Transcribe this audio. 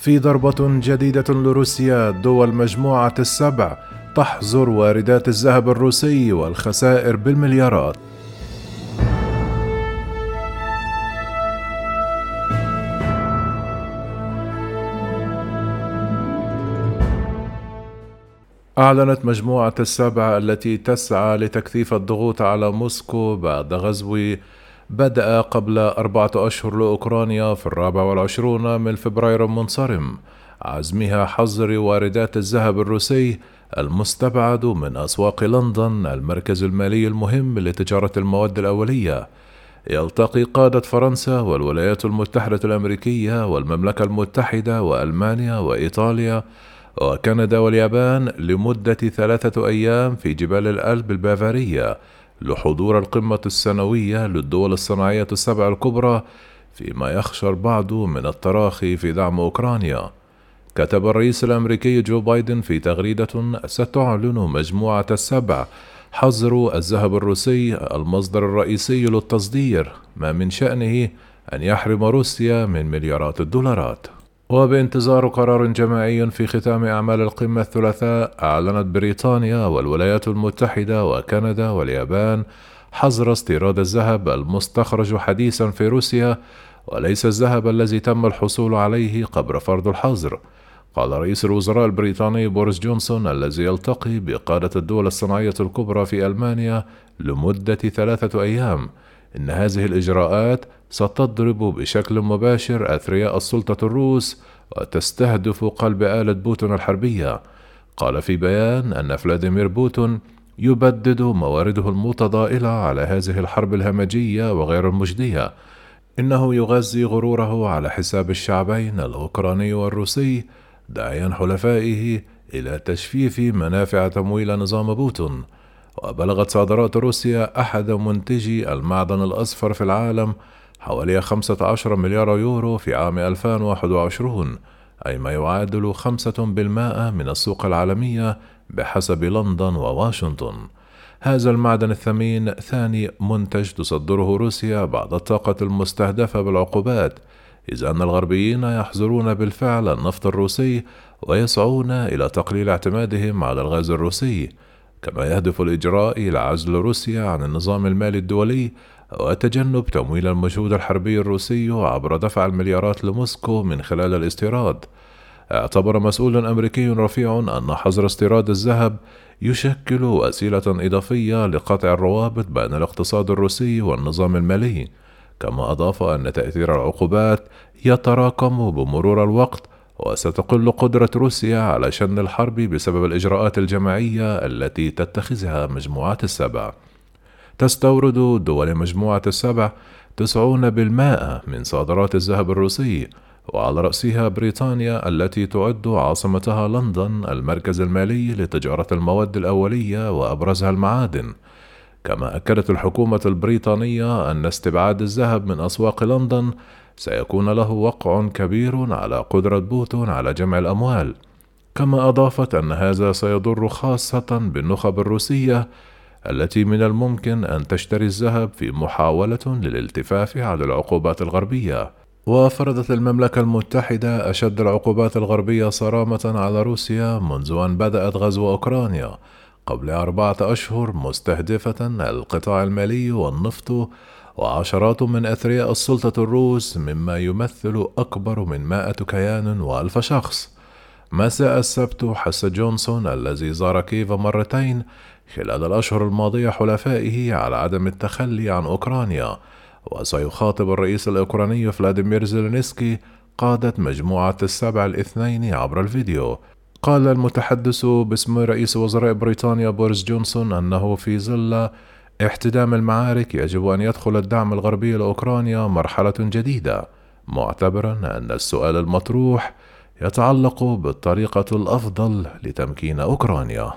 في ضربة جديدة لروسيا دول مجموعة السبع تحظر واردات الذهب الروسي والخسائر بالمليارات. أعلنت مجموعة السبع التي تسعى لتكثيف الضغوط على موسكو بعد غزو بدأ قبل أربعة أشهر لأوكرانيا في الرابع والعشرون من فبراير المنصرم عزمها حظر واردات الذهب الروسي المستبعد من أسواق لندن المركز المالي المهم لتجارة المواد الأولية. يلتقي قادة فرنسا والولايات المتحدة الأمريكية والمملكة المتحدة وألمانيا وإيطاليا وكندا واليابان لمدة ثلاثة أيام في جبال الألب البافارية. لحضور القمة السنوية للدول الصناعية السبع الكبرى فيما يخشى البعض من التراخي في دعم أوكرانيا. كتب الرئيس الأمريكي جو بايدن في تغريدة ستعلن مجموعة السبع حظر الذهب الروسي المصدر الرئيسي للتصدير ما من شأنه أن يحرم روسيا من مليارات الدولارات. وبانتظار قرار جماعي في ختام أعمال القمة الثلاثاء أعلنت بريطانيا والولايات المتحدة وكندا واليابان حظر استيراد الذهب المستخرج حديثا في روسيا وليس الذهب الذي تم الحصول عليه قبل فرض الحظر. قال رئيس الوزراء البريطاني بوريس جونسون الذي يلتقي بقادة الدول الصناعية الكبرى في ألمانيا لمدة ثلاثة أيام. إن هذه الإجراءات ستضرب بشكل مباشر أثرياء السلطة الروس وتستهدف قلب آلة بوتين الحربية. قال في بيان أن فلاديمير بوتين يبدد موارده المتضائلة على هذه الحرب الهمجية وغير المجدية. إنه يغذي غروره على حساب الشعبين الأوكراني والروسي داعيا حلفائه إلى تجفيف منابع تمويل نظام بوتين. وبلغت صادرات روسيا أحد منتجي المعدن الأصفر في العالم حوالي 15 مليار يورو في عام 2021 أي ما يعادل 5% من السوق العالمية بحسب لندن وواشنطن. هذا المعدن الثمين ثاني منتج تصدره روسيا بعد الطاقة المستهدفة بالعقوبات إذ أن الغربيين يحظرون بالفعل النفط الروسي ويسعون إلى تقليل اعتمادهم على الغاز الروسي كما يهدف الإجراء إلى عزل روسيا عن النظام المالي الدولي وتجنب تمويل المجهود الحربي الروسي عبر دفع المليارات لموسكو من خلال الاستيراد اعتبر مسؤول أمريكي رفيع أن حظر استيراد الذهب يشكل وسيلة إضافية لقطع الروابط بين الاقتصاد الروسي والنظام المالي كما أضاف أن تأثير العقوبات يتراكم بمرور الوقت وستقل قدرة روسيا على شن الحرب بسبب الإجراءات الجماعية التي تتخذها مجموعات السبع. تستورد دول مجموعة السبع تسعون بالمائة من صادرات الذهب الروسي وعلى رأسها بريطانيا التي تعد عاصمتها لندن المركز المالي لتجارة المواد الأولية وأبرزها المعادن. كما أكدت الحكومة البريطانية أن استبعاد الذهب من أسواق لندن سيكون له وقع كبير على قدرة بوتون على جمع الأموال. كما أضافت أن هذا سيضر خاصة بالنخب الروسية التي من الممكن أن تشتري الذهب في محاولة للالتفاف على العقوبات الغربية. وفرضت المملكة المتحدة أشد العقوبات الغربية صرامة على روسيا منذ أن بدأت غزو أوكرانيا قبل أربعة أشهر مستهدفة القطاع المالي والنفط وعشرات من أثرياء السلطة الروس مما يمثل أكبر من مائة كيان وألف شخص. مساء السبت حث جونسون الذي زار كييف مرتين خلال الأشهر الماضية حلفائه على عدم التخلي عن أوكرانيا. وسيخاطب الرئيس الأوكراني فلاديمير زيلينسكي قادة مجموعة السبع الاثنين عبر الفيديو. قال المتحدث باسم رئيس وزراء بريطانيا بوريس جونسون أنه في ظل احتدام المعارك يجب أن يدخل الدعم الغربي لأوكرانيا مرحلة جديدة. معتبرا أن السؤال المطروح يتعلق بالطريقة الأفضل لتمكين أوكرانيا.